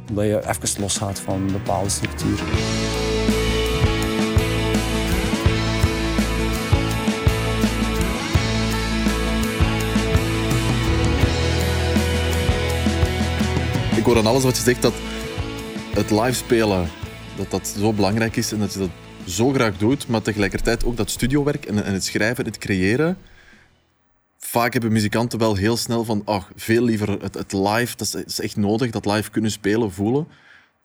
S1: omdat je even losgaat van een bepaalde structuur.
S2: Hoor aan alles wat je zegt dat het live spelen dat dat zo belangrijk is en dat je dat zo graag doet, maar tegelijkertijd ook dat studiowerk en, en het schrijven en het creëren. Vaak hebben muzikanten wel heel snel van, oh, veel liever het, het live, dat is, echt nodig, dat live kunnen spelen, voelen.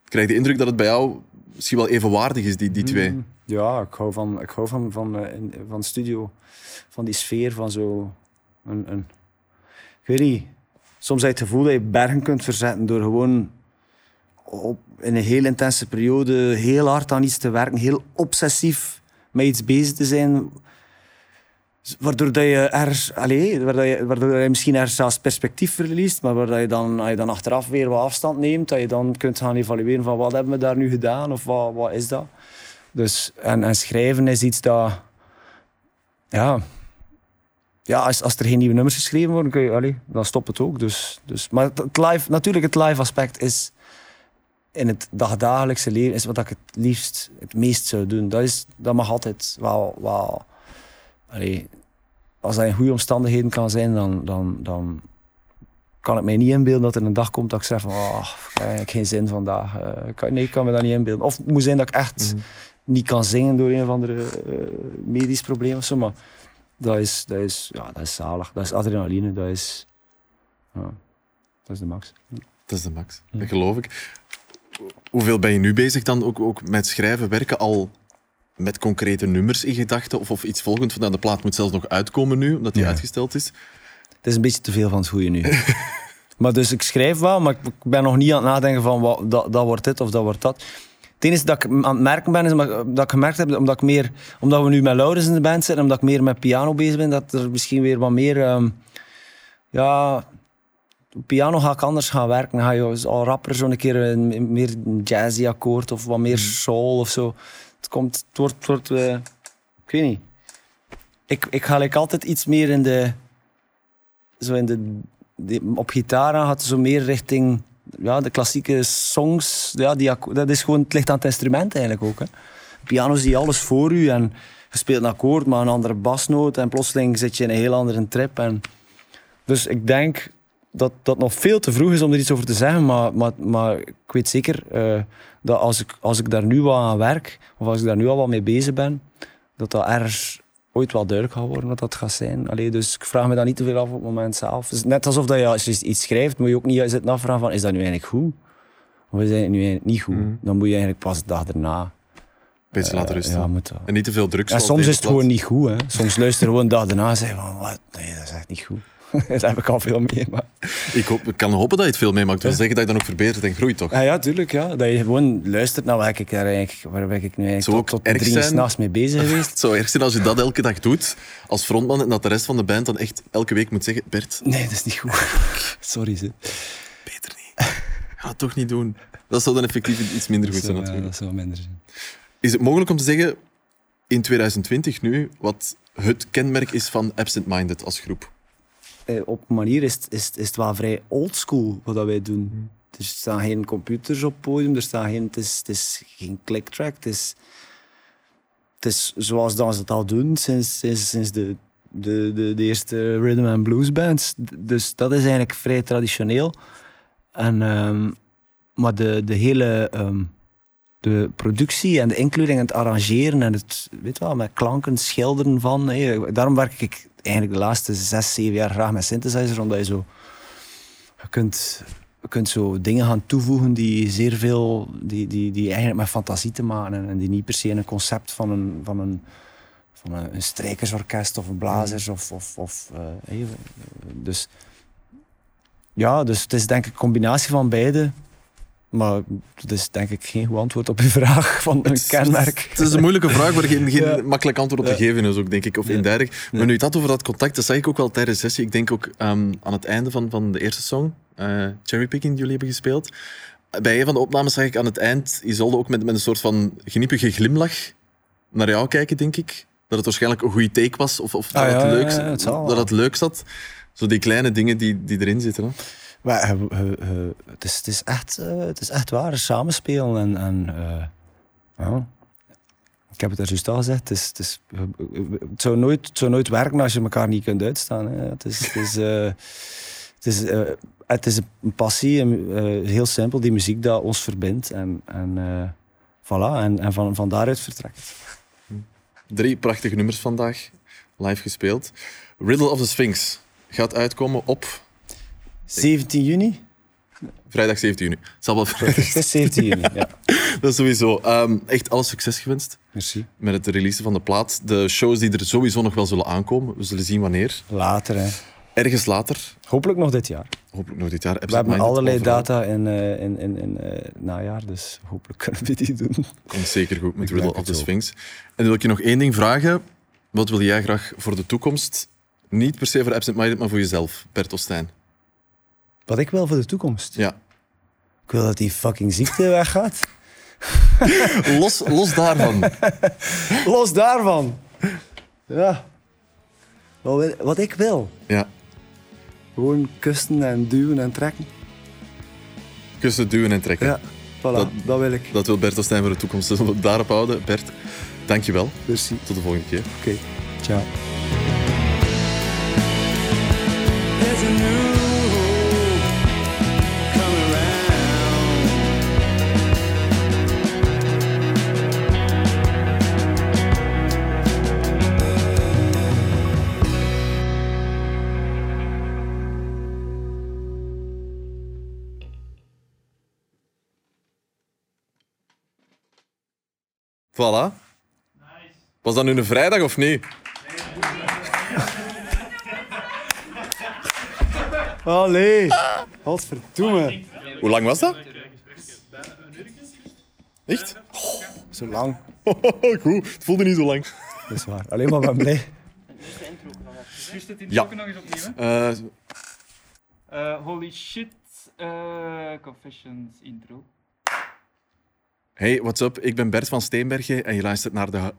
S2: Ik krijg de indruk dat het bij jou misschien wel evenwaardig is, die, die twee.
S1: Ja, ik hou van, ik hou van, van, eh, van studio, van die sfeer, van zo een, een... Ik soms heb je het gevoel dat je bergen kunt verzetten door gewoon op, in een heel intense periode heel hard aan iets te werken, heel obsessief met iets bezig te zijn, waardoor dat je ergens, allee, waardoor je, waardoor je misschien ergens zelfs perspectief verliest, maar waar dat je dan, als je dan achteraf weer wat afstand neemt, dat je dan kunt gaan evalueren van wat hebben we daar nu gedaan of wat, wat is dat. Dus, en, en schrijven is iets dat, ja, ja als, als er geen nieuwe nummers geschreven worden, kun je, allee, dan stopt het ook. Dus, dus, maar het, live, natuurlijk, het live aspect is in het dagdagelijkse leven is wat ik het liefst, het meest zou doen. Dat, is, dat mag altijd wel, wel allee, als dat in goede omstandigheden kan zijn, dan, dan, dan kan ik mij niet inbeelden dat er een dag komt dat ik zeg van, oh, ik heb geen zin vandaag. Eh, nee, ik kan me dat niet inbeelden. Of het moet zijn dat ik echt niet kan zingen door een of andere eh, medisch probleem of zo, maar dat is, dat is, ja, dat is zalig. Dat is adrenaline, dat is, ja, dat is de max.
S2: Dat is de max, dat geloof ik. Hoeveel ben je nu bezig dan ook, ook met schrijven, werken al met concrete nummers in gedachten? Of, of iets volgend van nou, de plaat moet zelfs nog uitkomen nu, omdat die
S1: Ja.
S2: uitgesteld is?
S1: Het is een beetje te veel van het goede nu. maar dus ik schrijf wel, maar ik ben nog niet aan het nadenken van wat, dat, dat wordt dit of dat wordt dat. Het enige dat ik aan het merken ben, is dat ik gemerkt heb, omdat, ik meer, omdat we nu met Laurens in de band zitten en omdat ik meer met piano bezig ben, dat er misschien weer wat meer... ehm, ja, piano ga ik anders gaan werken. Dan ga je al rapper zo'n keer een meer jazzy akkoord of wat meer soul of zo. Het, komt, het wordt... Het wordt eh, ik weet niet. Ik, ik ga like altijd iets meer in de zo in de, op gitaar aan gaat zo meer richting ja, de klassieke songs. Ja, die, dat is gewoon, het ligt aan het instrument eigenlijk ook. Hè. Piano zie alles voor u en je speelt een akkoord, maar een andere basnoot en plotseling zit je in een heel andere trip. En dus ik denk dat dat nog veel te vroeg is om er iets over te zeggen, maar, maar, maar ik weet zeker eh, dat als ik, als ik daar nu wat aan werk, of als ik daar nu al wat mee bezig ben, dat dat ergens ooit wel duidelijk gaat worden wat dat gaat zijn. Allee, dus ik vraag me daar niet te veel af op het moment zelf. Is net alsof dat je, als je iets schrijft, moet je ook niet zitten afvragen van, is dat nu eigenlijk goed? Of is dat nu eigenlijk niet goed? Dan moet je eigenlijk pas de dag erna...
S2: Beetje
S1: eh,
S2: laten rusten.
S1: Ja, moet dat.
S2: En niet te veel druk.
S1: Ja, soms is het gewoon niet goed. Hè. Soms luister je gewoon de dag daarna en zeg van, wat? Nee, dat is echt niet goed. dat heb ik al veel mee. Maar...
S2: Ik, hoop, ik kan hopen dat je het veel meemaakt. Dat wil zeggen dat je dan ook verbetert en groeit, toch?
S1: Ja, ja, tuurlijk. Ja. Dat je gewoon luistert naar waar ik, daar eigenlijk, waar ben ik nu eigenlijk
S2: Zou
S1: tot,
S2: ook
S1: tot
S2: erg
S1: drie s'nachts mee bezig geweest.
S2: Het zou erg zijn als je dat elke dag doet als frontman en dat de rest van de band dan echt elke week moet zeggen Bert,
S1: Nee, dat is niet goed. Sorry, ze.
S2: beter niet. Ga het toch niet doen. Dat zou dan effectief iets minder goed zijn
S1: ja,
S2: natuurlijk.
S1: dat zou minder zijn.
S2: Is het mogelijk om te zeggen, in 2020 nu, wat het kenmerk is van Absent Minded als groep?
S1: Eh, op een manier is, het- is, is het wel vrij oldschool wat dat wij doen. Er staan geen computers op het podium, er staan geen, het, is, het is geen clicktrack. Het is, het is zoals dat ze het al doen sinds, sinds, sinds de de, de, de eerste rhythm and blues bands. Dus dat is eigenlijk vrij traditioneel. En, ehm, maar de, de hele ehm, de productie en de including en het arrangeren en het, weet wel, met klanken, schilderen van. daarom werk ik eigenlijk de laatste zes, zeven jaar graag met synthesizer, omdat je zo je kunt, je kunt zo dingen gaan toevoegen die zeer veel, die, die, die eigenlijk met fantasie te maken en, die niet per se in een concept van een, van een, van een, strijkersorkest of een blazers of, of, of eh, dus ja, dus het is denk ik een combinatie van beide. Maar dat is denk ik geen goed antwoord op uw vraag van een kenmerk.
S2: Het is een moeilijke vraag waar geen, geen
S1: Ja.
S2: makkelijk antwoord op te
S1: Ja.
S2: geven is, ook, denk ik. Of
S1: Nee.
S2: Maar
S1: Nee.
S2: nu het had over dat contact, dat zag ik ook wel tijdens de sessie. Ik denk ook ehm, aan het einde van, van de eerste song, eh Cherrypicking, die jullie hebben gespeeld. Bij een van de opnames zag ik aan het eind Isolde ook met, met een soort van geniepige glimlach naar jou kijken, denk ik. Dat het waarschijnlijk een goede take was, of, of dat,
S1: Ah,
S2: het leuk,
S1: het
S2: dat het leuk zat. Zo die kleine dingen die, die erin zitten. Hè.
S1: Maar, eh, eh, eh, het, is, het, is echt, het is echt waar, samenspelen. En, en. Ik heb het er juist al gezegd, het, is, het, is, het, zou nooit, het nooit werken als je elkaar niet kunt uitstaan. Het is, het is, het is, het is een passie, heel simpel, die muziek dat ons verbindt. En, en, voilà, en, en van, van daaruit vertrekt.
S2: Drie prachtige nummers vandaag, live gespeeld. Riddle of the Sphinx gaat uitkomen op
S1: 17 juni?
S2: vrijdag 17 juni. Het zal wel vrijdag
S1: Het is 17 juni, ja.
S2: Dat is sowieso. Ehm, echt alle succes gewenst
S1: Merci.
S2: met het releasen van de plaat. De shows die er sowieso nog wel zullen aankomen. We zullen zien wanneer.
S1: Later, hè.
S2: Ergens later,
S1: Hopelijk nog dit jaar.
S2: hopelijk nog dit jaar.
S1: We hebben allerlei data in, eh, in, in, in eh, najaar, dus hopelijk kunnen we die doen.
S2: Komt zeker goed met
S1: Ik
S2: Riddle of the. Sphinx. En dan wil ik je nog één ding vragen. Wat wil jij graag voor de toekomst? Niet per se voor Absent Minded, maar voor jezelf, Bert Ostijn.
S1: Wat ik wil voor de toekomst.
S2: Ja.
S1: Ik wil dat die fucking ziekte weggaat.
S2: Los, los daarvan.
S1: Los daarvan. Ja. Wat, ik wil.
S2: Ja.
S1: Gewoon kusten en duwen en trekken.
S2: Kussen, duwen en trekken.
S1: Ja, voilà.
S2: Dat-
S1: Dat, wil ik.
S2: Dat wil Bert Ostijn voor de toekomst. Dus we daarop houden. Bert, dankjewel.
S1: Merci.
S2: Tot de volgende keer.
S1: Oké. Ciao.
S2: Voilà. Was dat nu een vrijdag of niet?
S1: Allee. Godverdomme.
S2: Hoe lang was dat? Echt?
S1: Zo lang.
S2: Goed, het voelde niet zo lang.
S1: Dat is waar. Alleen maar ben blij.
S4: Dus het in
S2: Ja.
S4: ook nog eens opnieuw.
S2: Eh,
S4: Eh, holy shit. eh, confessions intro.
S2: Hey, what's up? Ik ben Bert van Steenbergen en je luistert naar de...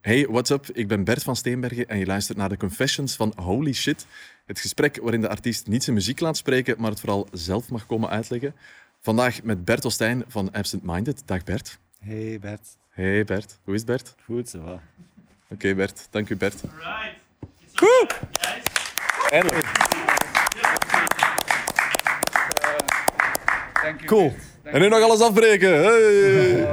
S2: Hey, what's up? Ik ben Bert van Steenbergen en je luistert naar de Confessions van Holy Shit. Het gesprek waarin de artiest niet zijn muziek laat spreken, maar het vooral zelf mag komen uitleggen. Vandaag met Bert Ostijn van Absent Minded. Dag Bert.
S1: Hey Bert.
S2: Hey Bert. Hoe is het Bert?
S1: Goed zo.
S2: Oké Bert, dank u Bert.
S4: Eindelijk. Dank u.
S1: Cool.
S2: En nu nog alles afbreken. Hey.
S4: Eh,